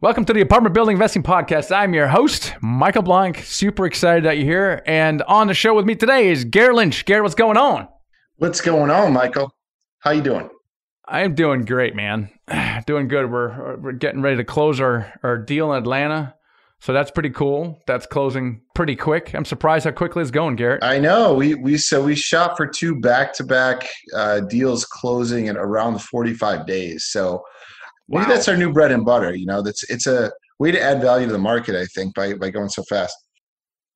Welcome to the Apartment Building Investing Podcast. I'm your host, Michael Blank. Super excited that you're here. And on the show with me today is Garrett Lynch. Garrett, what's going on? What's going on, Michael? How you doing? I'm doing great, man. doing good. We're we're getting ready to close our, our deal in Atlanta. So that's pretty cool. That's closing pretty quick. I'm surprised how quickly it's going, Garrett. I know. We we so we shot for two back to back deals closing in around 45 days. So Maybe that's our new bread and butter. You know, that's it's a way to add value to the market. I think by by going so fast.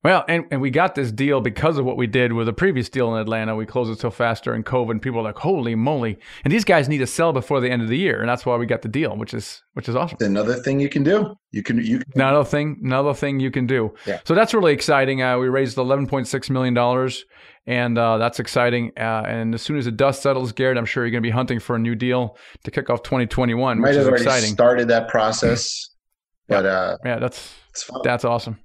Well, and, and we got this deal because of what we did with the previous deal in Atlanta. We closed it so fast during COVID, and people are like, "Holy moly!" And these guys need to sell before the end of the year, and that's why we got the deal, which is which is awesome. Another thing you can do. You can you can another thing another thing you can do. Yeah. So that's really exciting. Uh, we raised eleven point six million dollars, and uh, that's exciting. Uh, and as soon as the dust settles, Garrett, I'm sure you're going to be hunting for a new deal to kick off 2021, Might which is exciting. Started that process, but uh, yeah, that's that's awesome.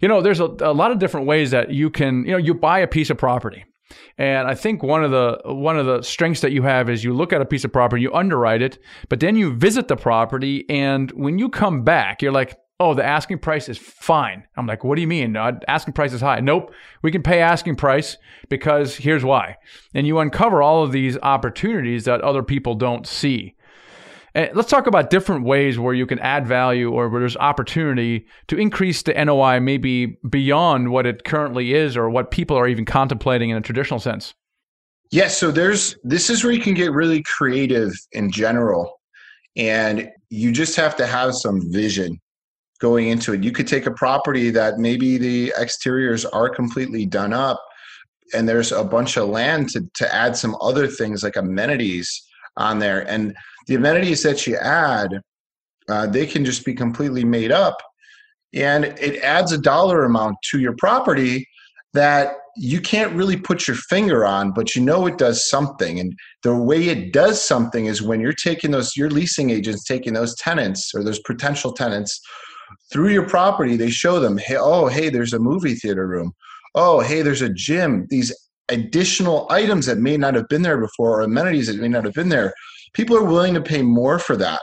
You know, there's a, a lot of different ways that you can, you know, you buy a piece of property. And I think one of the one of the strengths that you have is you look at a piece of property, you underwrite it, but then you visit the property, and when you come back, you're like, "Oh, the asking price is fine." I'm like, "What do you mean? Asking price is high." Nope, we can pay asking price because here's why. And you uncover all of these opportunities that other people don't see. And let's talk about different ways where you can add value or where there's opportunity to increase the NOI maybe beyond what it currently is or what people are even contemplating in a traditional sense. Yes, yeah, so there's this is where you can get really creative in general. And you just have to have some vision going into it. You could take a property that maybe the exteriors are completely done up and there's a bunch of land to, to add some other things like amenities on there. And the amenities that you add, uh, they can just be completely made up. And it adds a dollar amount to your property that you can't really put your finger on, but you know it does something. And the way it does something is when you're taking those, your leasing agents taking those tenants or those potential tenants through your property, they show them, hey, oh, hey, there's a movie theater room. Oh, hey, there's a gym. These additional items that may not have been there before or amenities that may not have been there people are willing to pay more for that.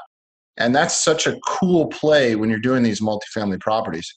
And that's such a cool play when you're doing these multifamily properties.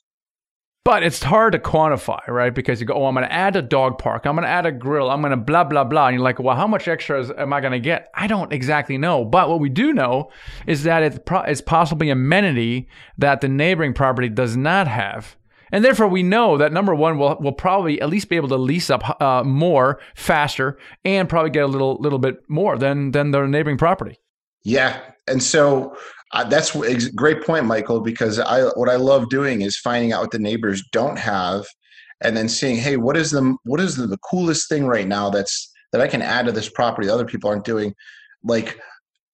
But it's hard to quantify, right? Because you go, oh, I'm going to add a dog park. I'm going to add a grill. I'm going to blah, blah, blah. And you're like, well, how much extra am I going to get? I don't exactly know. But what we do know is that it's, pro- it's possibly amenity that the neighboring property does not have. And therefore, we know that number one, we'll, we'll probably at least be able to lease up uh, more faster and probably get a little little bit more than than the neighboring property. Yeah, and so uh, that's a great point, Michael. Because I what I love doing is finding out what the neighbors don't have, and then seeing, hey, what is the what is the, the coolest thing right now that's that I can add to this property that other people aren't doing, like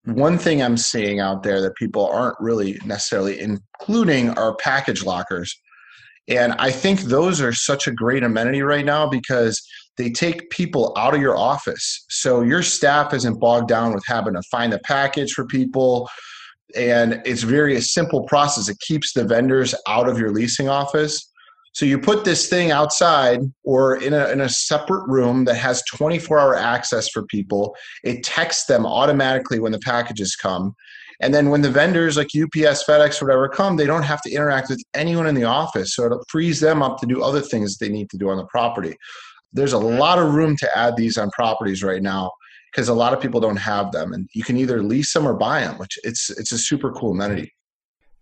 one thing I'm seeing out there that people aren't really necessarily including are package lockers. And I think those are such a great amenity right now because they take people out of your office. So your staff isn't bogged down with having to find the package for people. And it's very a simple process. It keeps the vendors out of your leasing office. So you put this thing outside or in a, in a separate room that has 24 hour access for people. It texts them automatically when the packages come. And then when the vendors like UPS, FedEx, whatever come, they don't have to interact with anyone in the office. So it frees them up to do other things they need to do on the property. There's a lot of room to add these on properties right now because a lot of people don't have them, and you can either lease them or buy them, which it's it's a super cool amenity.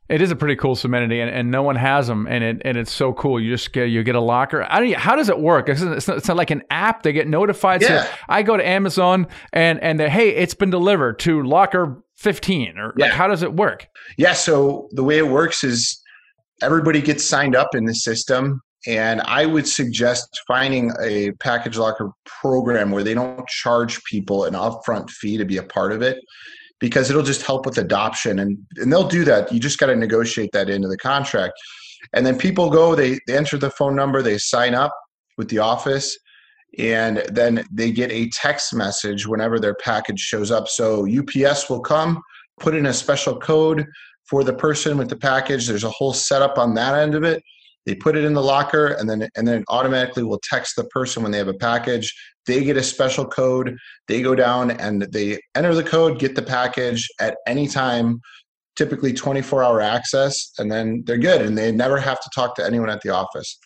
It is a pretty cool amenity, and, and no one has them, and it and it's so cool. You just get you get a locker. I don't. How does it work? It's not, it's not like an app. They get notified. Yeah. So I go to Amazon and and they, hey, it's been delivered to locker fifteen, or yeah. like how does it work? Yeah. So the way it works is everybody gets signed up in the system, and I would suggest finding a package locker program where they don't charge people an upfront fee to be a part of it because it'll just help with adoption and and they'll do that you just got to negotiate that into the contract and then people go they, they enter the phone number they sign up with the office and then they get a text message whenever their package shows up. So ups will come put in a special code for the person with the package. There's a whole setup on that end of it. They put it in the locker and then and then automatically will text the person when they have a package. They get a special code. They go down and they enter the code get the package at any time typically 24 hour access, and then they're good, and they never have to talk to anyone at the office.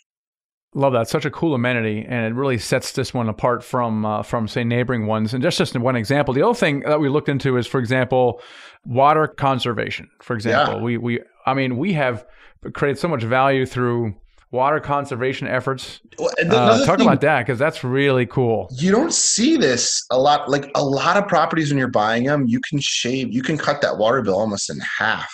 Love that. Such a cool amenity, and it really sets this one apart from uh, from say neighboring ones. And just just one example. The other thing that we looked into is, for example, water conservation. For example, yeah. we we I mean we have created so much value through water conservation efforts. Uh, talk thing, about that because that's really cool. You don't see this a lot. Like a lot of properties when you're buying them, you can shave, you can cut that water bill almost in half.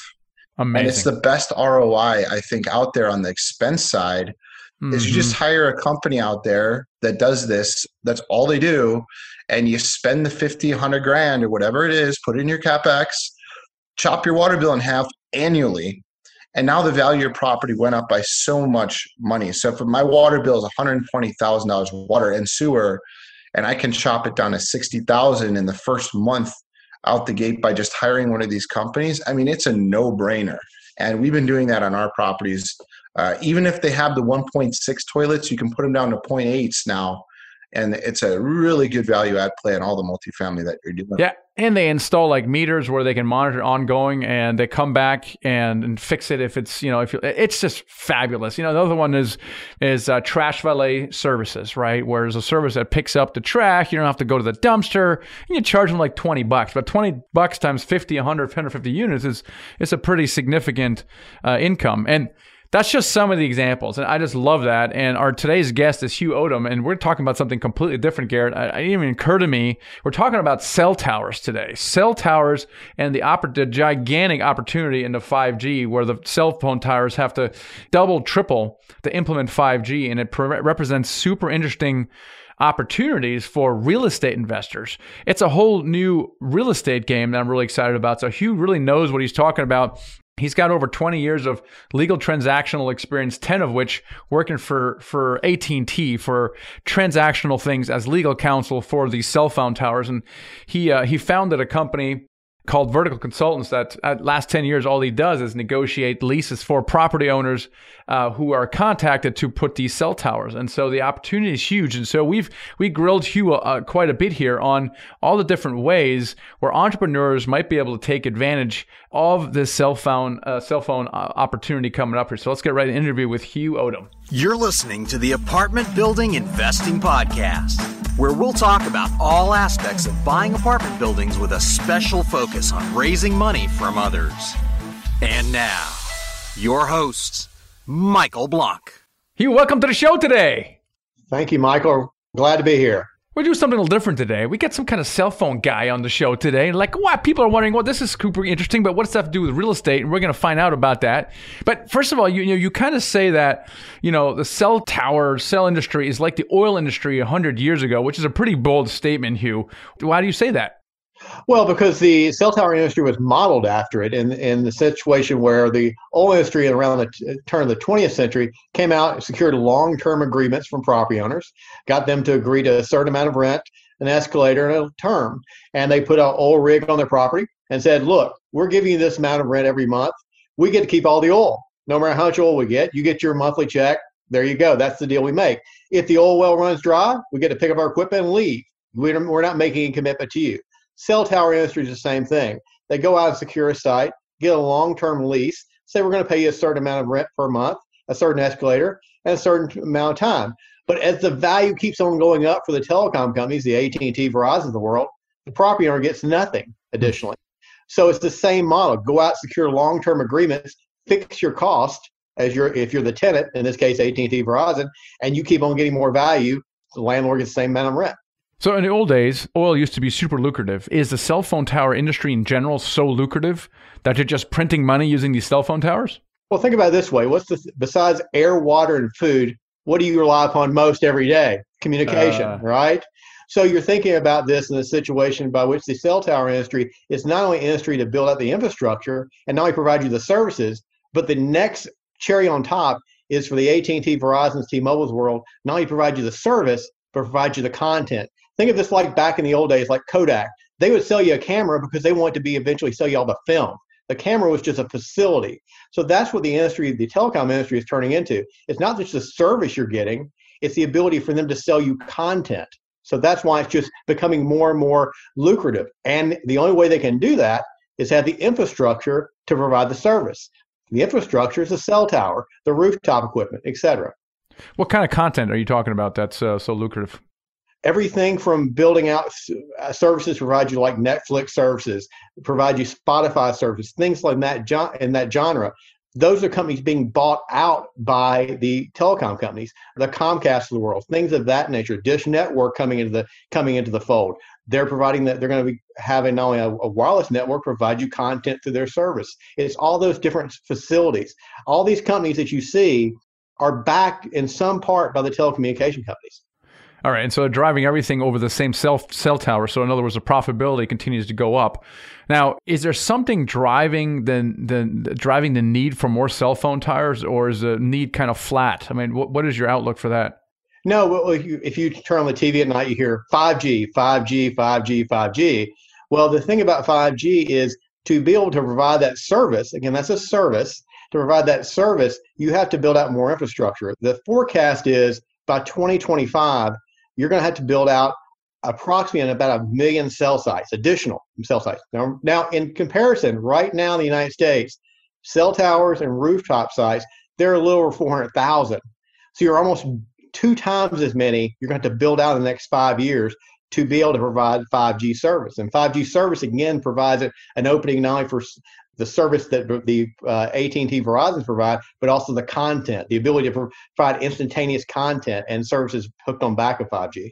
Amazing. And it's the best ROI I think out there on the expense side mm-hmm. is you just mm-hmm. hire a company out there that does this. That's all they do. And you spend the 50, 100 grand or whatever it is, put it in your CapEx, chop your water bill in half annually. And now the value of your property went up by so much money. So if my water bill is $120,000 water and sewer, and I can chop it down to 60,000 in the first month out the gate by just hiring one of these companies, I mean, it's a no brainer. And we've been doing that on our properties uh, even if they have the 1.6 toilets, you can put them down to 0.8s now. And it's a really good value add play on all the multifamily that you're doing. Yeah. And they install like meters where they can monitor ongoing and they come back and, and fix it if it's, you know, if it's just fabulous. You know, the other one is, is uh, trash valet services, right? Where a service that picks up the trash. You don't have to go to the dumpster and you charge them like 20 bucks, but 20 bucks times 50, 100, 150 units is, is a pretty significant uh, income. And, that's just some of the examples, and I just love that. And our today's guest is Hugh Odom, and we're talking about something completely different, Garrett. I, didn't even occur to me. We're talking about cell towers today. Cell towers and the, oppor- the gigantic opportunity into 5G, where the cell phone towers have to double, triple to implement 5G, and it pre- represents super interesting opportunities for real estate investors. It's a whole new real estate game that I'm really excited about. So Hugh really knows what he's talking about. He's got over 20 years of legal transactional experience, 10 of which working for, for AT&T for transactional things as legal counsel for these cell phone towers. And he, uh, he founded a company called Vertical Consultants that at last 10 years, all he does is negotiate leases for property owners uh, who are contacted to put these cell towers. And so the opportunity is huge. And so we've, we grilled Hugh uh, quite a bit here on all the different ways where entrepreneurs might be able to take advantage of this cell phone, uh, cell phone uh, opportunity coming up here. So let's get right to interview with Hugh Odom. You're listening to the Apartment Building Investing Podcast, where we'll talk about all aspects of buying apartment buildings with a special focus on raising money from others. And now, your hosts, Michael Blank. Hugh, welcome to the show today. Thank you, Michael. Glad to be here. We're doing something a little different today. We got some kind of cell phone guy on the show today. Like, what? People are wondering, well, this is super interesting, but what's that have to do with real estate? And we're going to find out about that. But first of all, you, you know, you kind of say that, you know, the cell tower, cell industry is like the oil industry 100 years ago, which is a pretty bold statement, Hugh. Why do you say that? Well, because the cell tower industry was modeled after it in, in the situation where the oil industry around the turn of the 20th century came out, secured long term agreements from property owners, got them to agree to a certain amount of rent, an escalator, and a term. And they put an oil rig on their property and said, look, we're giving you this amount of rent every month. We get to keep all the oil. No matter how much oil we get, you get your monthly check. There you go. That's the deal we make. If the oil well runs dry, we get to pick up our equipment and leave. We're not making a commitment to you. Cell tower industry is the same thing. They go out and secure a site, get a long-term lease, say we're going to pay you a certain amount of rent per month, a certain escalator, and a certain amount of time. But as the value keeps on going up for the telecom companies, the AT&T, Verizon of the world, the property owner gets nothing additionally. So it's the same model. Go out, secure long-term agreements, fix your cost as you're if you're the tenant, in this case AT&T, Verizon, and you keep on getting more value. The landlord gets the same amount of rent. So in the old days, oil used to be super lucrative. Is the cell phone tower industry in general so lucrative that you're just printing money using these cell phone towers? Well, think about it this way: What's the besides air, water, and food? What do you rely upon most every day? Communication, uh, right? So you're thinking about this in the situation by which the cell tower industry is not only industry to build out the infrastructure and not only provide you the services, but the next cherry on top is for the AT&T, Verizon's, T-Mobile's world, not only provide you the service, but provide you the content. Think of this like back in the old days, like Kodak. They would sell you a camera because they wanted to be eventually sell you all the film. The camera was just a facility. So that's what the industry, the telecom industry, is turning into. It's not just the service you're getting; it's the ability for them to sell you content. So that's why it's just becoming more and more lucrative. And the only way they can do that is have the infrastructure to provide the service. The infrastructure is the cell tower, the rooftop equipment, etc. What kind of content are you talking about that's uh, so lucrative? Everything from building out uh, services provide you like Netflix services, provide you Spotify services, things like that in that genre. Those are companies being bought out by the telecom companies, the Comcast of the world, things of that nature. Dish Network coming into the coming into the fold. They're providing that they're going to be having not only a, a wireless network provide you content through their service. It's all those different facilities. All these companies that you see are backed in some part by the telecommunication companies. All right, and so driving everything over the same cell cell tower. So in other words, the profitability continues to go up. Now, is there something driving the the driving the need for more cell phone towers, or is the need kind of flat? I mean, what what is your outlook for that? No, well, if you, if you turn on the TV at night, you hear 5G, 5G, 5G, 5G. Well, the thing about 5G is to be able to provide that service. Again, that's a service to provide that service, you have to build out more infrastructure. The forecast is by 2025, you're going to have to build out approximately about a million cell sites, additional cell sites. Now, now, in comparison, right now in the United States, cell towers and rooftop sites, they're a little over 400,000. So you're almost two times as many you're going to have to build out in the next five years to be able to provide 5G service. And 5G service again provides an opening not only for the service that the uh, AT&T Verizon provide, but also the content, the ability to provide instantaneous content and services hooked on back of 5G.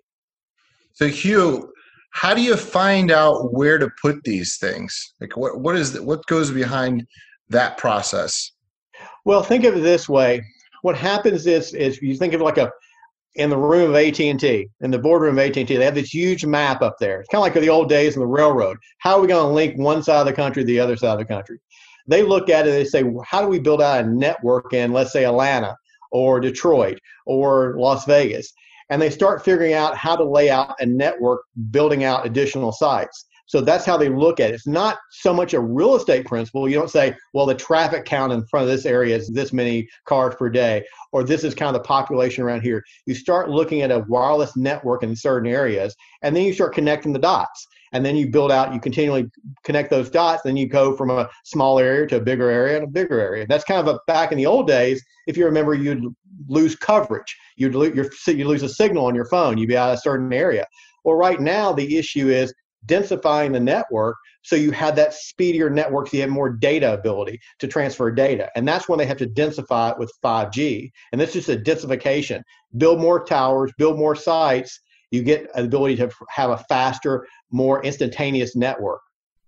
So Hugh, how do you find out where to put these things? Like what what is the, what goes behind that process? Well, think of it this way. What happens is is you think of like a in the room of AT&T, in the boardroom of AT&T, they have this huge map up there. It's kind of like the old days in the railroad. How are we going to link one side of the country to the other side of the country? They look at it and they say, how do we build out a network in, let's say, Atlanta or Detroit or Las Vegas? And they start figuring out how to lay out a network, building out additional sites. So that's how they look at it. It's not so much a real estate principle. You don't say, well, the traffic count in front of this area is this many cars per day, or this is kind of the population around here. You start looking at a wireless network in certain areas, and then you start connecting the dots. And then you build out, you continually connect those dots. Then you go from a small area to a bigger area and a bigger area. That's kind of a back in the old days. If you remember, you'd lose coverage. You'd, you'd lose a signal on your phone. You'd be out of a certain area. Well, right now, the issue is densifying the network so you have that speedier network so you have more data ability to transfer data. And that's when they have to densify it with 5g and this is a densification. Build more towers build more sites you get an ability to have a faster more instantaneous network.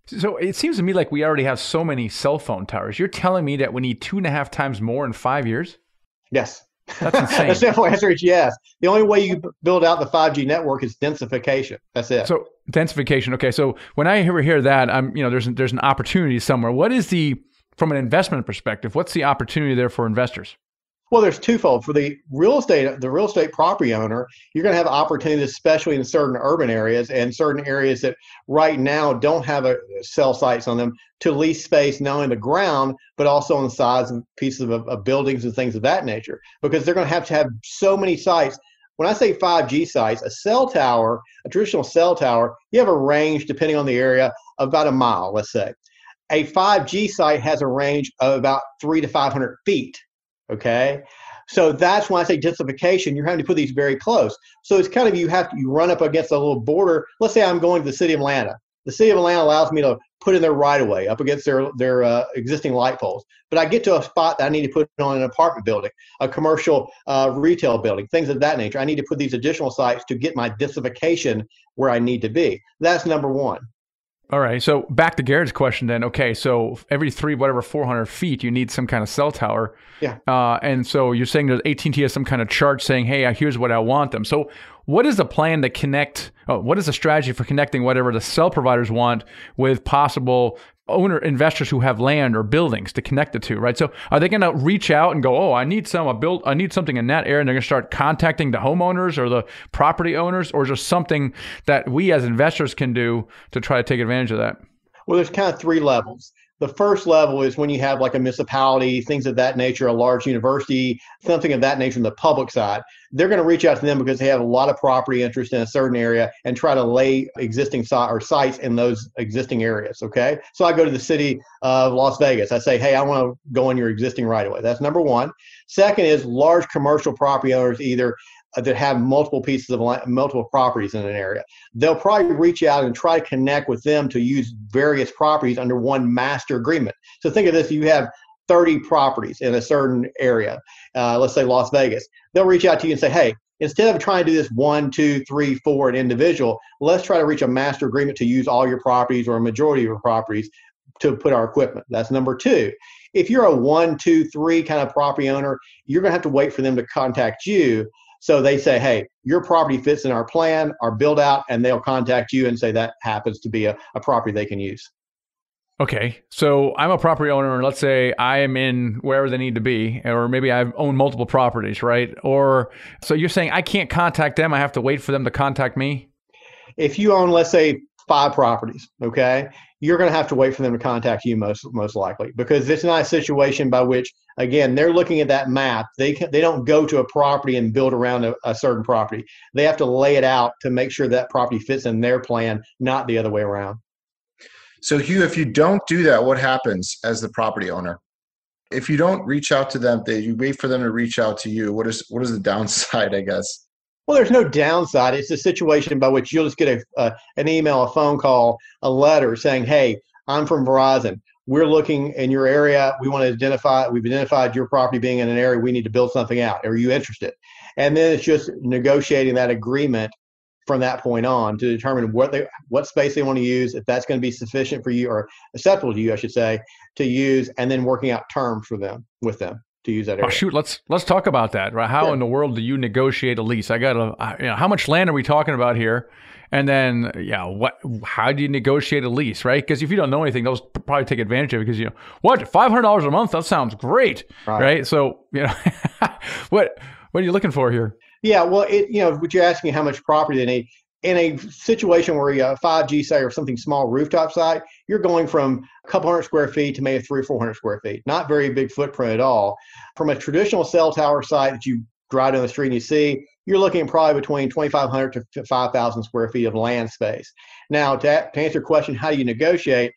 So it seems to me like we already have so many cell phone towers. You're telling me that we need two and a half times more in five years? Yes that's insane. the simple answer is yes. The only way you build out the 5G network is densification. That's it. So densification. Okay. So when I hear, hear that, I'm you know there's there's an opportunity somewhere. What is the from an investment perspective? What's the opportunity there for investors? Well, there's twofold. For the real estate, the real estate property owner, you're going to have opportunities, especially in certain urban areas and certain areas that right now don't have a cell sites on them, to lease space not only the ground but also on the sides and pieces of, of buildings and things of that nature, because they're going to have to have so many sites. When I say 5G sites, a cell tower, a traditional cell tower, you have a range depending on the area of about a mile, let's say. A 5G site has a range of about three to 500 feet Okay. So that's why I say densification, you're having to put these very close. So it's kind of you have to you run up against a little border. Let's say I'm going to the city of Atlanta. The city of Atlanta allows me to put in their right of way up against their their uh, existing light poles. But I get to a spot that I need to put on an apartment building, a commercial uh, retail building, things of that nature. I need to put these additional sites to get my densification where I need to be. That's number one. All right. So back to Garrett's question then. Okay. So every three, whatever, 400 feet, you need some kind of cell tower. Yeah. Uh, and so you're saying that AT&T has some kind of chart saying, hey, uh, here's what I want them. So what is the plan to connect? Oh, what is the strategy for connecting whatever the cell providers want with possible owner investors who have land or buildings to connect the two, right? So are they going to reach out and go, "Oh, I need some, I build, I need something in that area," and they're going to start contacting the homeowners or the property owners, or there something that we as investors can do to try to take advantage of that? Well, there's kind of three levels. The first level is when you have like a municipality, things of that nature, a large university, something of that nature on the public side. They're going to reach out to them because they have a lot of property interest in a certain area and try to lay existing site or sites in those existing areas. Okay. So I go to the city of Las Vegas. I say, hey, I want to go on your existing right of way. That's number one. Second is large commercial property owners either that have multiple pieces of land, multiple properties in an area. They'll probably reach out and try to connect with them to use various properties under one master agreement. So think of this: you have 30 properties in a certain area, uh, let's say Las Vegas. They'll reach out to you and say, "Hey, instead of trying to do this one, two, three, four, an individual, let's try to reach a master agreement to use all your properties or a majority of your properties to put our equipment." That's number two. If you're a one, two, three kind of property owner, you're going to have to wait for them to contact you so they say, hey, your property fits in our plan, our build out, and they'll contact you and say that happens to be a, a property they can use. Okay, so I'm a property owner, and let's say I am in wherever they need to be, or maybe I own multiple properties, right? Or so you're saying I can't contact them; I have to wait for them to contact me. If you own, let's say, five properties, okay, you're going to have to wait for them to contact you most most likely because it's not a situation by which again they're looking at that map. They can, they don't go to a property and build around a, a, certain property. They have to lay it out to make sure that property fits in their plan not the other way around. So hugh if you don't do that what happens as the property owner? If you don't reach out to them they you wait for them to reach out to you what is what is the downside i guess well, there's no downside. It's a situation by which you'll just get a, uh, an email, a phone call, a letter saying, "Hey, I'm from Verizon. We're looking in your area. We want to identify. We've identified your property being in an area. We need to build something out. Are you interested?" And then it's just negotiating that agreement from that point on to determine what they what space they want to use, if that's going to be sufficient for you or acceptable to you, I should say, to use, and then working out terms for them with them to use that oh, area. Oh shoot, let's let's talk about that. Right? How yeah. in the world do you negotiate a lease? I got to, you know, how much land are we talking about here? And then, yeah, what? How do you negotiate a lease, right? Because if you don't know anything, they'll probably take advantage of it. Because you know, what, five hundred dollars a month? That sounds great, right? right? So, you know, what what are you looking for here? Yeah, well, it, you know, what you're asking how much property they need in a situation where you have a 5G site or something small rooftop site, you're going from a couple hundred square feet to maybe three or 400 square feet. Not very big footprint at all. From a traditional cell tower site that you drive down the street and you see, you're looking probably between 2,500 to 5,000 square feet of land space. Now, to, to answer your question, how do you negotiate?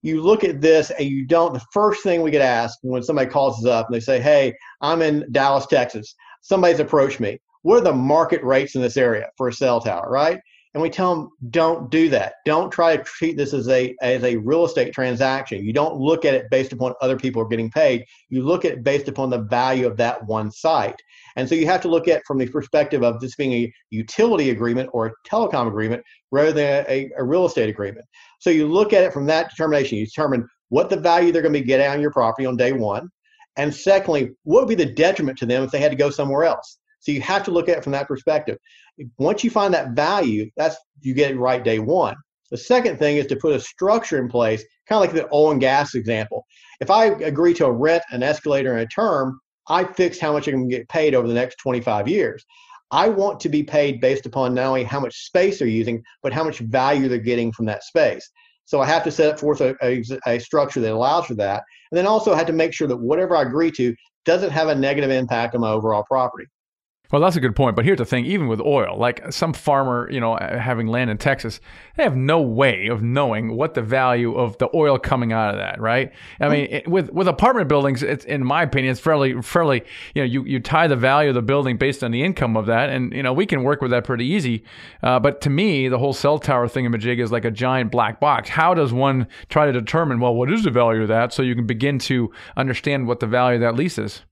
You look at this and you don't, the first thing we get asked when somebody calls us up and they say, Hey, I'm in Dallas, Texas. Somebody's approached me what are the market rates in this area for a cell tower, right? And we tell them, don't do that. Don't try to treat this as a as a real estate transaction. You don't look at it based upon other people are getting paid. You look at it based upon the value of that one site. And so you have to look at from the perspective of this being a utility agreement or a telecom agreement rather than a, a real estate agreement. So you look at it from that determination. You determine what the value they're going to be getting on your property on day one. And secondly, what would be the detriment to them if they had to go somewhere else? So you have to look at it from that perspective. Once you find that value, that's you get it right day one. The second thing is to put a structure in place, kind of like the oil and gas example. If I agree to a rent, an escalator, and a term, I fix how much I'm going to get paid over the next 25 years. I want to be paid based upon not only how much space they're using, but how much value they're getting from that space. So I have to set forth a, a, a, structure that allows for that. And then also I have to make sure that whatever I agree to doesn't have a negative impact on my overall property. Well, that's a good point. But here's the thing: even with oil, like some farmer, you know, having land in Texas, they have no way of knowing what the value of the oil coming out of that, right? I mean, it, with with apartment buildings, it's in my opinion, it's fairly fairly, you know, you you tie the value of the building based on the income of that, and you know, we can work with that pretty easy. Uh, but to me, the whole cell tower thing in Majig is like a giant black box. How does one try to determine, well, what is the value of that, so you can begin to understand what the value of that lease is?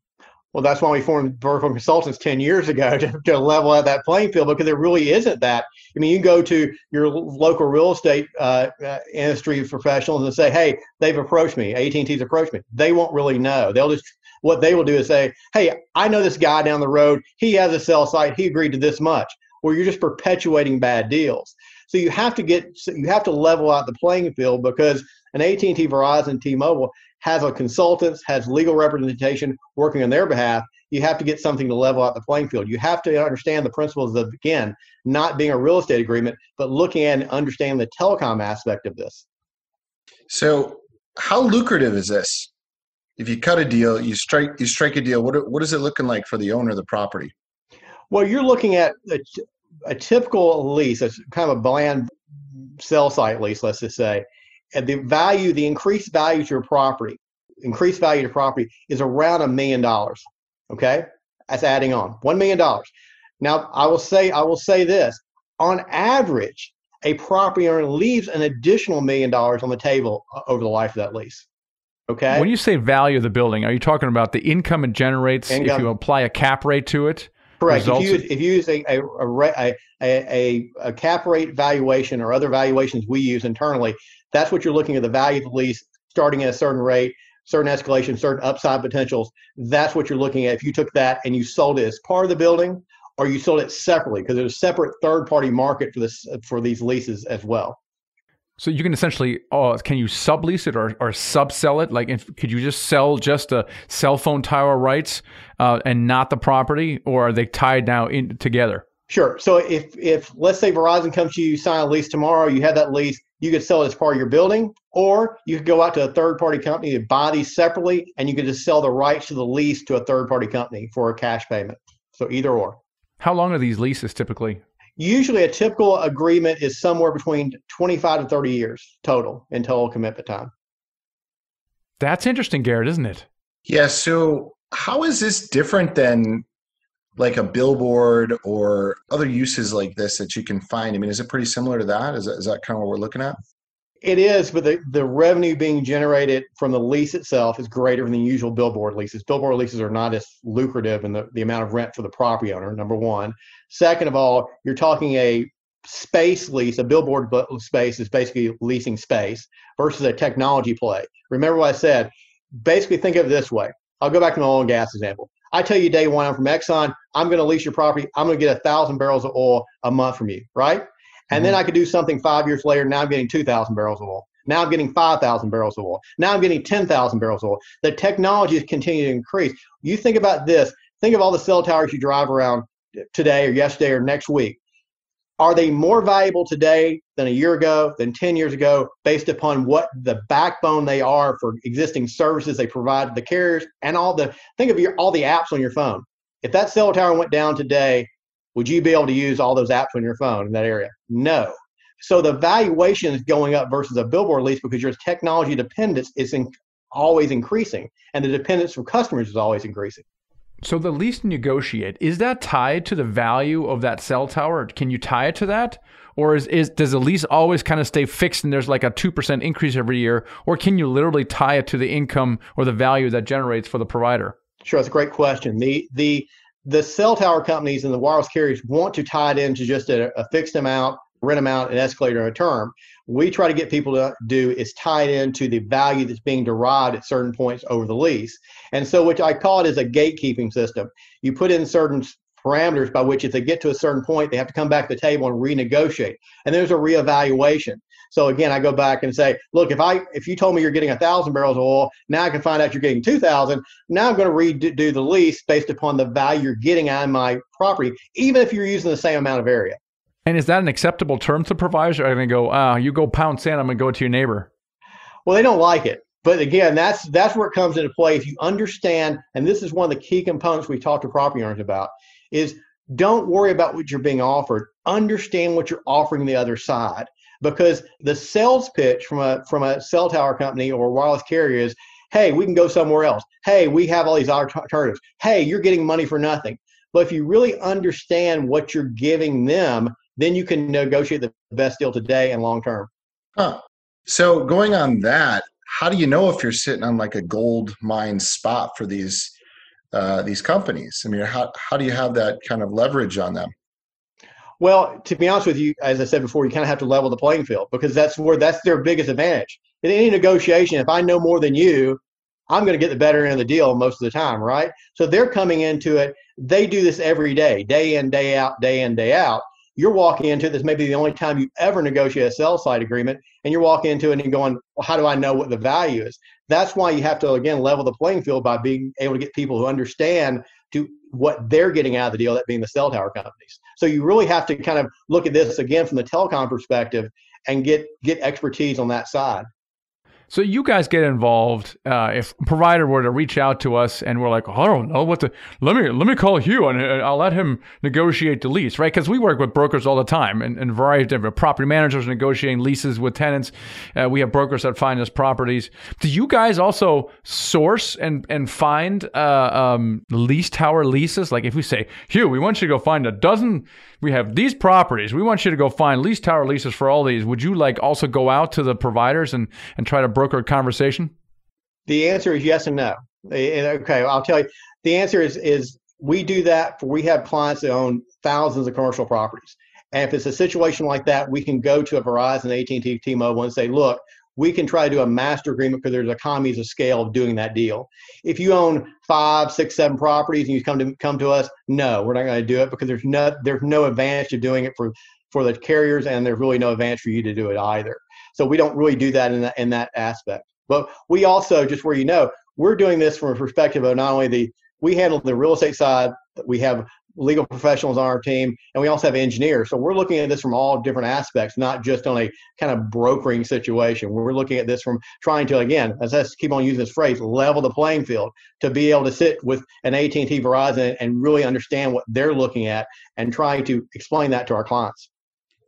Well, that's why we formed Vertical Consultants 10 years ago to, to, level out that playing field because there really isn't that. I mean, you go to your local real estate uh, uh, industry professionals and say, hey, they've approached me, AT&T's approached me. They won't really know. They'll just, what they will do is say, hey, I know this guy down the road. He has a cell site. He agreed to this much. Well, you're just perpetuating bad deals. So you have to get, you have to level out the playing field because an AT&T, Verizon, T-Mobile has a consultant, has legal representation working on their behalf, you have to get something to level out the playing field. You have to understand the principles of, again, not being a real estate agreement, but looking at and understanding the telecom aspect of this. So how lucrative is this? If you cut a deal, you strike you strike a deal. What what is it looking like for the owner of the property? Well, you're looking at a, a typical lease, a kind of a bland cell site lease, let's just say, and the value, the increased value to your property, increased value to property is around a million dollars. Okay, that's adding on one million dollars. Now, I will say, I will say this: on average, a property owner leaves an additional million dollars on the table uh, over the life of that lease. Okay. When you say value of the building, are you talking about the income it generates Income. if you apply a cap rate to it? Correct. If you, use, if you use a, a, a, a, a cap rate valuation or other valuations we use internally, that's what you're looking at the value of the lease starting at a certain rate, certain escalation, certain upside potentials. That's what you're looking at. If you took that and you sold it as part of the building or you sold it separately, because there's a separate third party market for this for these leases as well. So you can essentially, oh, can you sublease it or, or subsell it? Like, if, could you just sell just the cell phone tower rights uh, and not the property, or are they tied now in together? Sure. So if if let's say Verizon comes to you, you sign a lease tomorrow, you have that lease, you could sell it as part of your building, or you could go out to a third party company to buy these separately, and you could just sell the rights to the lease to a third party company for a cash payment. So either or. How long are these leases typically? Usually, a typical agreement is somewhere between 25 to 30 years total in total commitment time. That's interesting, Garrett, isn't it? Yeah. So how is this different than like a billboard or other uses like this that you can find? I mean, is it pretty similar to that? Is that, is that kind of what we're looking at? It is, but the, the revenue being generated from the lease itself is greater than the usual billboard leases. Billboard leases are not as lucrative in the, the amount of rent for the property owner, number one. Second of all, you're talking a space lease, a billboard space is basically leasing space versus a technology play. Remember what I said. Basically, think of it this way. I'll go back to my oil and gas example. I tell you day one, I'm from Exxon. I'm going to lease your property. I'm going to get a thousand barrels of oil a month from you, right? And then mm-hmm. I could do something five years later. Now I'm getting 2,000 barrels of oil. Now I'm getting 5,000 barrels of oil. Now I'm getting 10,000 barrels of oil. The technology is continuing to increase. You think about this. Think of all the cell towers you drive around today or yesterday or next week. Are they more valuable today than a year ago, than 10 years ago, based upon what the backbone they are for existing services they provide to the carriers and all the think of your all the apps on your phone. If that cell tower went down today, would you be able to use all those apps on your phone in that area? No. So the valuation is going up versus a billboard lease because your technology dependence is in, always increasing, and the dependence from customers is always increasing. So the lease negotiate is that tied to the value of that cell tower? Can you tie it to that, or is, is does the lease always kind of stay fixed and there's like a two percent increase every year, or can you literally tie it to the income or the value that generates for the provider? Sure, that's a great question. The the the cell tower companies and the wireless carriers want to tie it into just a, a fixed amount, rent amount, and escalator in a term. We try to get people to do is tie it into the value that's being derived at certain points over the lease. And so, which I call it is a gatekeeping system. You put in certain parameters by which if they get to a certain point, they have to come back to the table and renegotiate. And there's a reevaluation. So again, I go back and say, look, if I if you told me you're getting a thousand barrels of oil, now I can find out you're getting two thousand. Now I'm going to redo the lease based upon the value you're getting on my property, even if you're using the same amount of area. And is that an acceptable term to providers? Are they going to go, ah, you go pound sand, I'm going to go to your neighbor? Well, they don't like it. But again, that's that's where it comes into play. If you understand, and this is one of the key components we talk to property owners about, is don't worry about what you're being offered. Understand what you're offering the other side. Because the sales pitch from a from a cell tower company or wireless carrier is, hey, we can go somewhere else. Hey, we have all these alternatives. Hey, you're getting money for nothing. But if you really understand what you're giving them, then you can negotiate the best deal today and long term. Huh. So going on that, how do you know if you're sitting on like a gold mine spot for these uh, these companies? I mean, how how do you have that kind of leverage on them? Well, to be honest with you, as I said before, you kind of have to level the playing field because that's where that's their biggest advantage. In any negotiation, if I know more than you, I'm going to get the better end of the deal most of the time, right? So they're coming into it. They do this every day, day in, day out, day in, day out. You're walking into this maybe the only time you ever negotiate a cell site agreement, and you're walking into it and going, well, how do I know what the value is? That's why you have to again level the playing field by being able to get people who understand to what they're getting out of the deal, that being the cell tower companies. So you really have to kind of look at this again from the telecom perspective and get get expertise on that side. So you guys get involved. Uh, if provider were to reach out to us and we're like, oh, I don't know what to, let me let me call Hugh and I'll let him negotiate the lease, right? Because we work with brokers all the time and, and a variety of different property managers negotiating leases with tenants. Uh, we have brokers that find us properties. Do you guys also source and and find uh, um, lease tower leases? Like if we say, Hugh, we want you to go find a dozen. We have these properties. We want you to go find lease tower leases for all these. Would you like also go out to the providers and and try to broker a conversation? The answer is yes and no. Eh, eh, okay, I'll tell you. The answer is is we do that for we have clients that own thousands of commercial properties. And if it's a situation like that, we can go to a Verizon, AT&T, T-Mobile and say, look, we can try to do a master agreement because there's economies of scale of doing that deal. If you own five, six, seven properties and you come to come to us, no, we're not going to do it because there's no there's no advantage to doing it for for the carriers, and there's really no advantage for you to do it either. So we don't really do that in that, in that aspect. But we also, just where you know, we're doing this from a perspective of not only the we handle the real estate side, we have legal professionals on our team, and we also have engineers. So we're looking at this from all different aspects, not just on a kind of brokering situation. We're looking at this from trying to, again, as I keep on using this phrase, level the playing field to be able to sit with an AT&T Verizon and really understand what they're looking at and trying to explain that to our clients.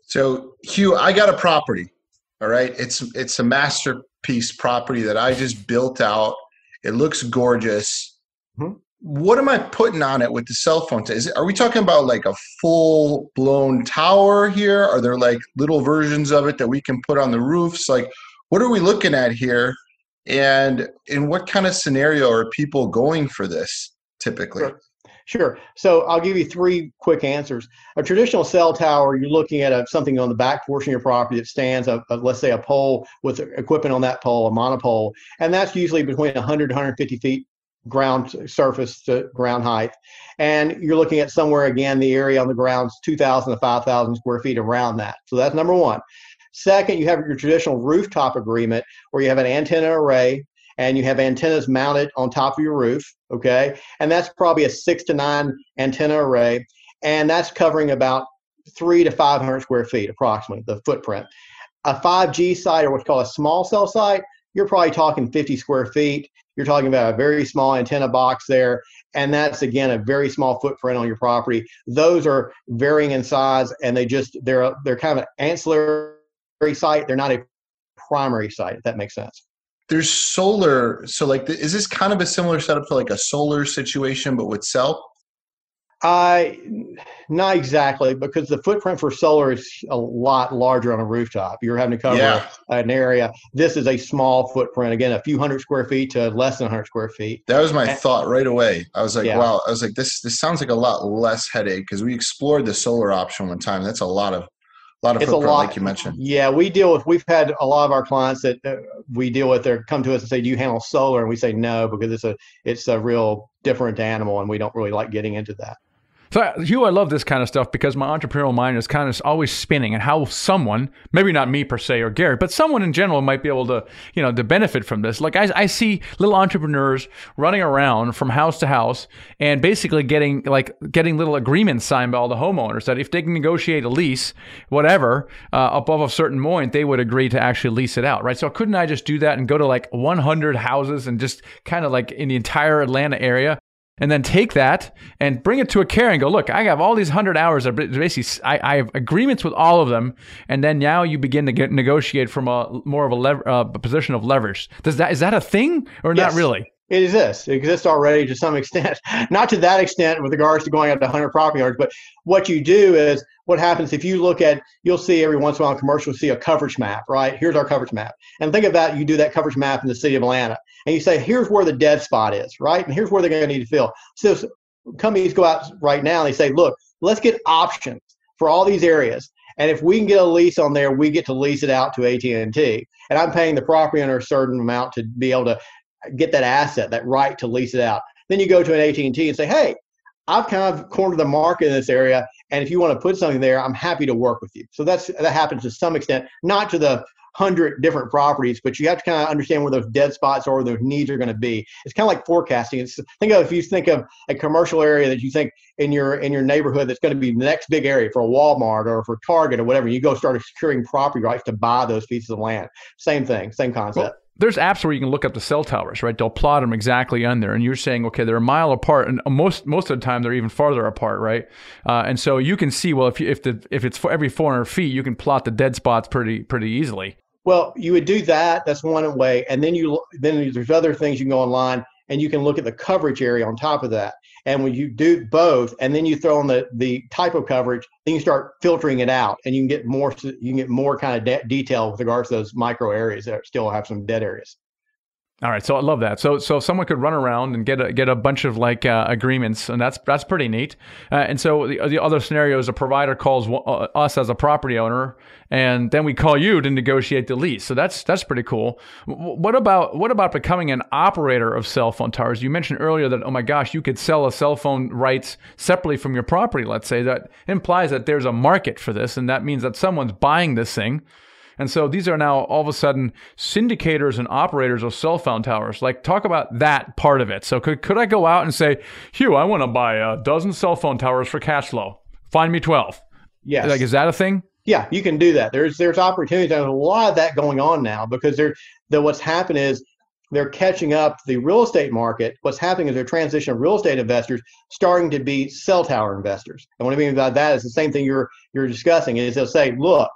So, Hugh, I got a property. All right, it's it's a masterpiece property that I just built out. It looks gorgeous. Mm-hmm. What am I putting on it with the cell phone? Is it, are we talking about like a full blown tower here? Are there like little versions of it that we can put on the roofs? Like, what are we looking at here? And in what kind of scenario are people going for this typically? Sure. Sure. So I'll give you three quick answers. A traditional cell tower, you're looking at a, something on the back portion of your property that stands, a, a, let's say, a pole with equipment on that pole, a monopole, and that's usually between 100 150 feet ground surface to ground height. And you're looking at somewhere again, the area on the ground's 2,000 to 5,000 square feet around that. So that's number one. Second, you have your traditional rooftop agreement where you have an antenna array and you have antennas mounted on top of your roof, okay? And that's probably a six to nine antenna array, and that's covering about three to 500 square feet approximately, the footprint. A 5G site or what's called a small cell site, you're probably talking 50 square feet. You're talking about a very small antenna box there, and that's again a very small footprint on your property. Those are varying in size, and they just they're they're kind of an ancillary site. They're not a primary site, if that makes sense there's solar. So like, the, is this kind of a similar setup to like a solar situation, but with cell? I not exactly because the footprint for solar is a lot larger on a rooftop. You're having to cover yeah. an area. This is a small footprint. Again, a few hundred square feet to less than 100 square feet. That was my and, thought right away. I was like, yeah. wow. I was like, this this sounds like a lot less headache because we explored the solar option one time. That's a lot of a lot of it's a lot, like you mentioned. Yeah, we deal with. We've had a lot of our clients that uh, we deal with. They come to us and say, "Do you handle solar?" And we say no because it's a it's a real different animal, and we don't really like getting into that. So, Hugh, I love this kind of stuff because my entrepreneurial mind is kind of always spinning and how someone, maybe not me per se or Gary, but someone in general might be able to, you know, to benefit from this. Like I, I see little entrepreneurs running around from house to house and basically getting like getting little agreements signed by all the homeowners that if they can negotiate a lease, whatever, uh, above a certain point, they would agree to actually lease it out, right? So couldn't I just do that and go to like 100 houses and just kind of like in the entire Atlanta area and then take that and bring it to a care and go, look, I have all these hundred hours of basically, I, I, have agreements with all of them, and then now you begin to get negotiate from a more of a, lever, uh, a position of leverage. Does that is that a thing or yes. not really? It exists. It exists already to some extent. Not to that extent with regards to going out to 100 property yards, but what you do is what happens if you look at, you'll see every once in a while in commercial, see a coverage map, right? Here's our coverage map. And think about you do that coverage map in the city of Atlanta, and you say, here's where the dead spot is, right? And here's where they're going to need to fill. So companies go out right now and they say, look, let's get options for all these areas. And if we can get a lease on there, we get to lease it out to AT&T. And I'm paying the property owner a certain amount to be able to get that asset, that right to lease it out. Then you go to an AT&T and say, hey, I've kind of cornered the market in this area, and if you want to put something there, I'm happy to work with you. So that's that happens to some extent, not to the hundred different properties, but you have to kind of understand where those dead spots or those needs are going to be. It's kind of like forecasting. It's think of if you think of a commercial area that you think in your in your neighborhood that's going to be the next big area for a Walmart or for Target or whatever. You go start securing property rights to buy those pieces of land. Same thing, same concept. Well, there's apps where you can look up the cell towers, right? They'll plot them exactly on there, and you're saying, okay, they're a mile apart, and most most of the time they're even farther apart, right? Uh, and so you can see, well, if you, if the if it's for every 400 feet, you can plot the dead spots pretty pretty easily. Well, you would do that. That's one way, and then you then there's other things you can go online and you can look at the coverage area on top of that. And when you do both, and then you throw in the the type of coverage, then you start filtering it out, and you can get more you can get more kind of de- detail with regards to those micro areas that still have some dead areas. All right, so I love that. So, so someone could run around and get a get a bunch of like uh, agreements, and that's that's pretty neat. Uh, and so the, the other scenario is a provider calls uh, us as a property owner, and then we call you to negotiate the lease. So that's that's pretty cool. What about what about becoming an operator of cell phone towers? You mentioned earlier that oh my gosh, you could sell a cell phone rights separately from your property. Let's say that implies that there's a market for this, and that means that someone's buying this thing and so these are now all of a sudden syndicators and operators of cell phone towers. Like, talk about that part of it. So, could, could I go out and say, Hugh, I want to buy a dozen cell phone towers for cash flow? Find me 12. Yes. Like, is that a thing? Yeah, you can do that. There's there's opportunities. There's a lot of that going on now because there, the, what's happened is they're catching up the real estate market. What's happening is they're transition of real estate investors starting to be cell tower investors. And what I mean by that is the same thing you're you're discussing is they'll say, look,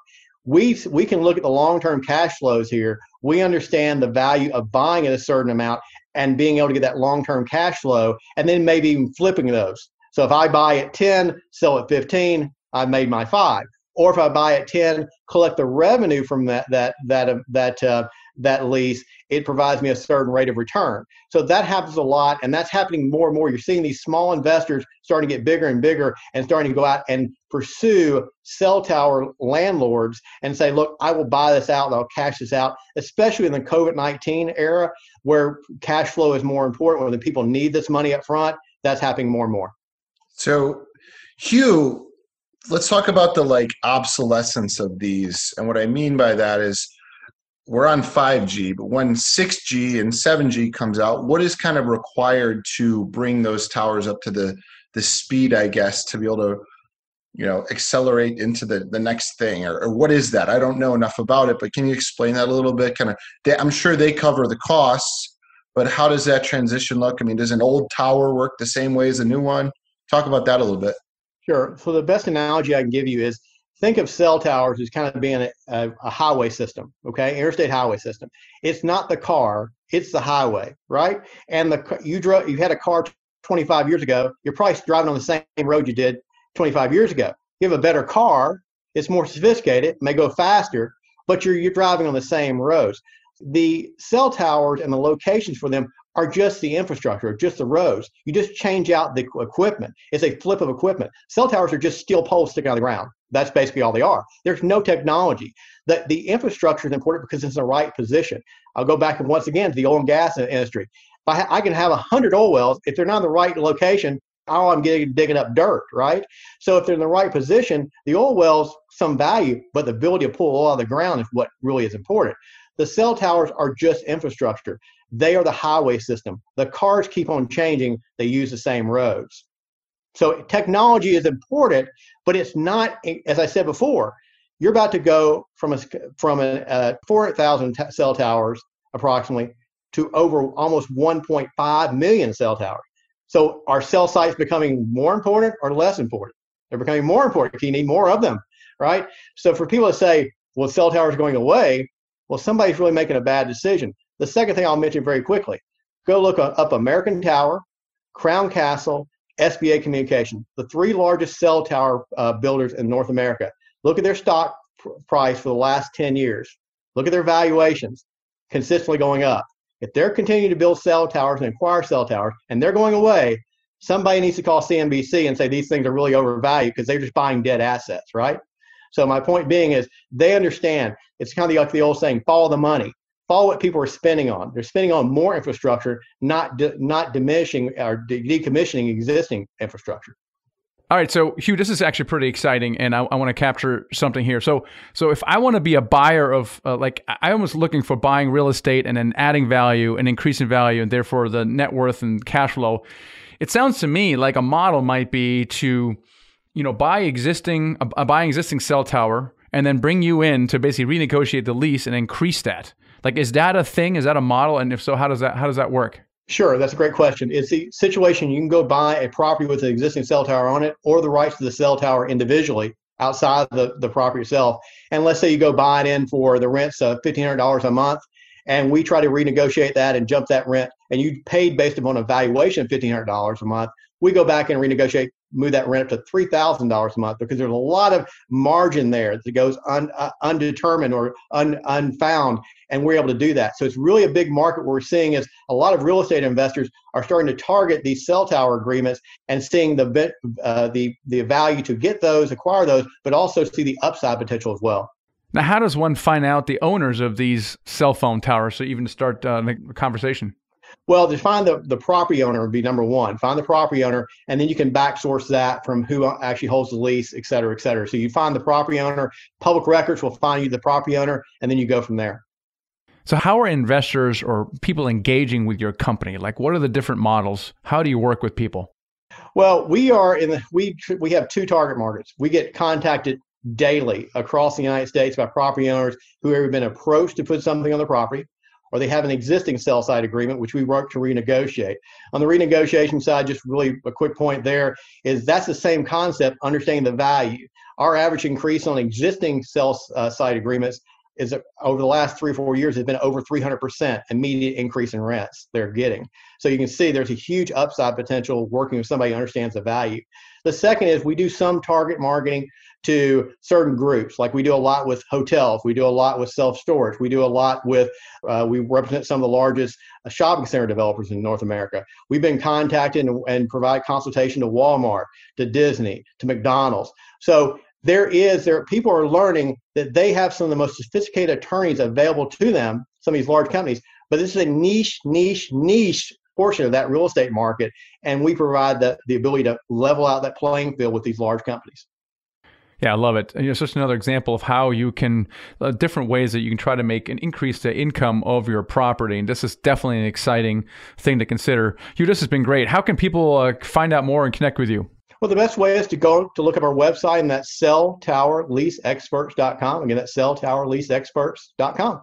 we we can look at the long-term cash flows here. We understand the value of buying at a certain amount and being able to get that long-term cash flow, and then maybe even flipping those. So if I buy at 10, sell at 15, I've made my five. Or if I buy at 10, collect the revenue from that that that uh, that uh, that lease, it provides me a certain rate of return. So that happens a lot, and that's happening more and more. You're seeing these small investors starting to get bigger and bigger and starting to go out and pursue cell tower landlords and say, look, I will buy this out, I'll cash this out, especially in the COVID 19 era where cash flow is more important, when people need this money up front. That's happening more and more. So, Hugh, let's talk about the like obsolescence of these. And what I mean by that is, we're on 5G, but when 6G and 7G comes out, what is kind of required to bring those towers up to the the speed, I guess, to be able to, you know, accelerate into the the next thing, or, or what is that? I don't know enough about it, but can you explain that a little bit? Kind of, they, I'm sure they cover the costs, but how does that transition look? I mean, does an old tower work the same way as a new one? Talk about that a little bit. Sure. So the best analogy I can give you is think of cell towers as kind of being a, a, a, highway system, okay, interstate highway system. It's not the car, it's the highway, right? And the you drove, you had a car 25 years ago. You're probably driving on the same road you did 25 years ago. You have a better car, it's more sophisticated, may go faster, but you're you're driving on the same roads. The cell towers and the locations for them are just the infrastructure, just the roads. You just change out the equipment. It's a flip of equipment. Cell towers are just steel poles sticking out of the ground. That's basically all they are. There's no technology. The, the infrastructure is important because it's in the right position. I'll go back once again to the oil and gas industry. I, I can have 100 oil wells, if they're not in the right location, all I'm getting digging up dirt, right? So if they're in the right position, the oil wells some value, but the ability to pull oil out of the ground is what really is important. The cell towers are just infrastructure. They are the highway system. The cars keep on changing. They use the same roads. So technology is important, but it's not, as I said before, you're about to go from a from a, uh, 400,000 t- cell towers approximately to over almost 1.5 million cell towers. So are cell sites becoming more important or less important? They're becoming more important. You need more of them, right? So for people to say, well, cell towers going away, well, somebody's really making a bad decision. The second thing I'll mention very quickly, go look up American Tower, Crown Castle, SBA Communication, the three largest cell tower uh, builders in North America. Look at their stock pr- price for the last 10 years. Look at their valuations, consistently going up. If they're continuing to build cell towers and acquire cell towers and they're going away, somebody needs to call CNBC and say these things are really overvalued because they're just buying dead assets, right? So my point being is they understand it's kind of like the old saying, follow the money follow what people are spending on. They're spending on more infrastructure, not not diminishing or de- decommissioning existing infrastructure. All right, so Hugh, this is actually pretty exciting, and I, I want to capture something here. So, so if I want to be a buyer of, uh, like, I almost looking for buying real estate and then adding value and increasing value, and therefore the net worth and cash flow. It sounds to me like a model might be to, you know, buy existing, uh, buy existing cell tower, and then bring you in to basically renegotiate the lease and increase that Like, is that a thing? Is that a model? And if so, how does that how does that work? Sure, that's a great question. It's the situation you can go buy a property with an existing cell tower on it or the rights to the cell tower individually outside the, the property itself. And let's say you go buy it in for the rent's of $1,500 a month, and we try to renegotiate that and jump that rent, and you paid based upon a valuation of $1,500 a month. We go back and renegotiate move that rent up to three thousand dollars a month because there's a lot of margin there that goes un, uh, undetermined or un, unfound, and we're able to do that. So it's really a big market. What we're seeing is a lot of real estate investors are starting to target these cell tower agreements and seeing the uh, the the value to get those, acquire those, but also see the upside potential as well. Now, how does one find out the owners of these cell phone towers? So even to start uh, the conversation. Well, to find the, the property owner would be number one. Find the property owner, and then you can back source that from who actually holds the lease, et cetera, et cetera. So you find the property owner, public records will find you the property owner, and then you go from there. So, how are investors or people engaging with your company? Like, what are the different models? How do you work with people? Well, we are in the we we have two target markets. We get contacted daily across the United States by property owners who have been approached to put something on the property or they have an existing cell site agreement, which we work to renegotiate. On the renegotiation site, just really a quick point there is that's the same concept, understanding the value. Our average increase on existing cell uh, side agreements is that over the last three or four years has been over 300% immediate increase in rents they're getting. So you can see there's a huge upside potential working with somebody who understands the value. The second is we do some target marketing to certain groups. Like we do a lot with hotels, we do a lot with self storage, we do a lot with, uh, we represent some of the largest uh, shopping center developers in North America. We've been contacted and, and provide consultation to Walmart, to Disney, to McDonald's. So there is there people are learning that they have some of the most sophisticated attorneys available to them some of these large companies but this is a niche niche niche portion of that real estate market and we provide the, the ability to level out that playing field with these large companies yeah, I love it. And it's just another example of how you can, uh, different ways that you can try to make an increase the income of your property. And this is definitely an exciting thing to consider. You, this has been great. How can people uh, find out more and connect with you? Well, the best way is to go to look up our website, and that's celltowerleaseexperts.com. Again, that's celltowerleaseexperts.com.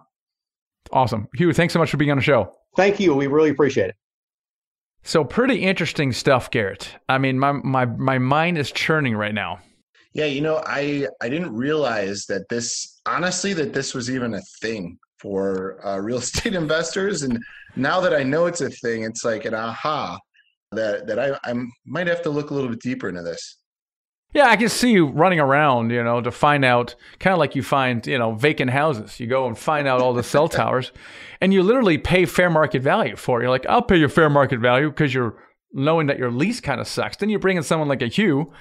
Awesome. Hugh, thanks so much for being on the show. Thank you. We really appreciate it. So pretty interesting stuff, Garrett. I mean, my my my mind is churning right now. Yeah, you know, I I didn't realize that this honestly that this was even a thing for uh, real estate investors, and now that I know it's a thing, it's like an aha that that I I might have to look a little bit deeper into this. Yeah, I can see you running around, you know, to find out, kind of like you find, you know, vacant houses. You go and find out all the cell towers, and you literally pay fair market value for it. You're like, I'll pay your fair market value because you're knowing that your lease kind of sucks. Then you bring in someone like a Hugh,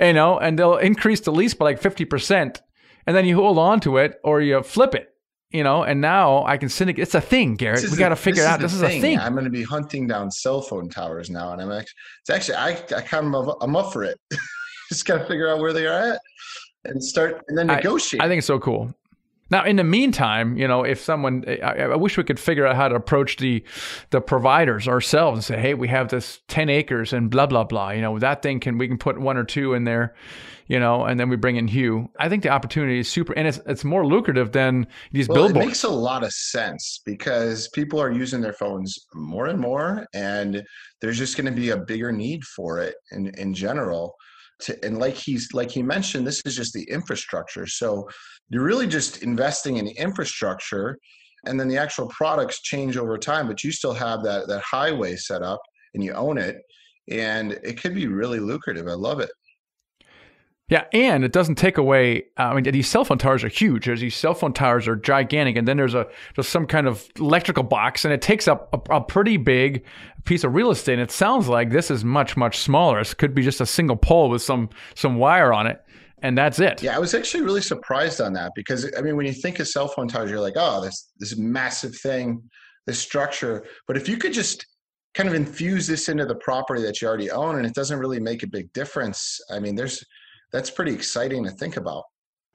you know, and they'll increase the lease by like 50%, and then you hold on to it or you flip it, you know, and now I can syndicate. It's a thing, Garrett. We got to figure out. This is thing. a thing. I'm going to be hunting down cell phone towers now, and I'm actually, it's actually, I, I kind of, I'm up for it. Just got to figure out where they are at and start and then negotiate. I, I think it's so cool. Now, in the meantime, you know, if someone, I, I, wish we could figure out how to approach the the providers ourselves and say, hey, we have this ten acres and blah blah blah. You know, that thing can we can put one or two in there, you know, and then we bring in Hugh. I think the opportunity is super, and it's it's more lucrative than these well, billboards. It makes a lot of sense because people are using their phones more and more, and there's just going to be a bigger need for it in in general. To, and like he's like he mentioned, this is just the infrastructure. So you're really just investing in infrastructure and then the actual products change over time but you still have that that highway set up and you own it and it could be really lucrative i love it yeah, and it doesn't take away. Uh, I mean, these cell phone towers are huge. There's these cell phone towers are gigantic, and then there's a there's some kind of electrical box, and it takes up a, a, pretty big piece of real estate. And it sounds like this is much much smaller. It could be just a single pole with some some wire on it and that's it. Yeah, I was actually really surprised on that because I mean, when you think of cell phone towers, you're like, oh, this this massive thing, this structure. But if you could just kind of infuse this into the property that you already own, and it doesn't really make a big difference. I mean, there's that's pretty exciting to think about.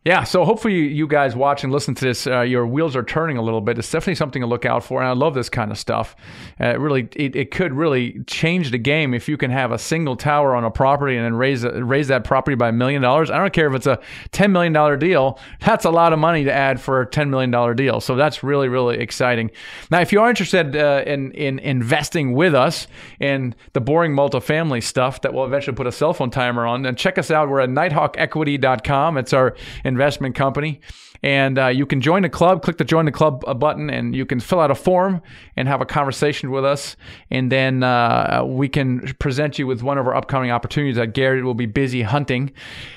Yeah, so hopefully you guys watch and listen to this, uh, your wheels are turning a little bit. It's definitely something to look out for, and I love this kind of stuff. Uh, it really, it, it could really change the game if you can have a single tower on a property and then raise raise that property by a million dollars. I don't care if it's a ten million dollar deal. That's a lot of money to add for a ten million dollar deal. So that's really really exciting. Now, if you are interested uh, in in investing with us in the boring multifamily stuff that will eventually put a cell phone timer on, then check us out. We're at nighthawkequity.com. It's our investment company. And uh, you can join the club, click the join the club uh, button, and you can fill out a form and have a conversation with us. And then uh, we can present you with one of our upcoming opportunities that Gary will be busy hunting.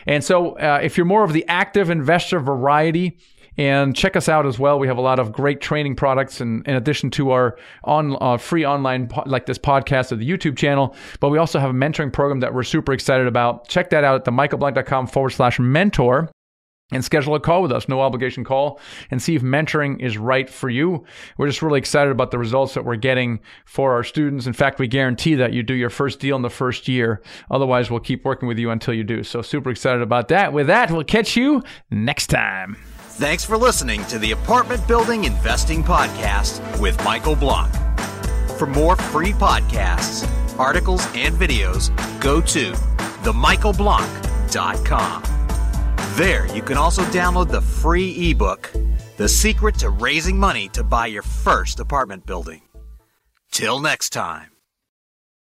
And so uh, if you're more of the active investor variety, and check us out as well. We have a lot of great training products, in, in addition to our on uh, free online po- like this podcast or the YouTube channel. But we also have a mentoring program that we're super excited about. Check that out at themichaelblank.com forward slash mentor and schedule a call with us, no obligation call, and see if mentoring is right for you. We're just really excited about the results that we're getting for our students. In fact, we guarantee that you do your first deal in the first year. Otherwise, we'll keep working with you until you do. So, super excited about that. With that, we'll catch you next time. Thanks for listening to the Apartment Building Investing Podcast with Michael Blank. For more free podcasts, articles, and videos, go to themichaelblank.com. There, you can also download the free ebook, The Secret to Raising Money to Buy Your First Apartment Building. Till next time.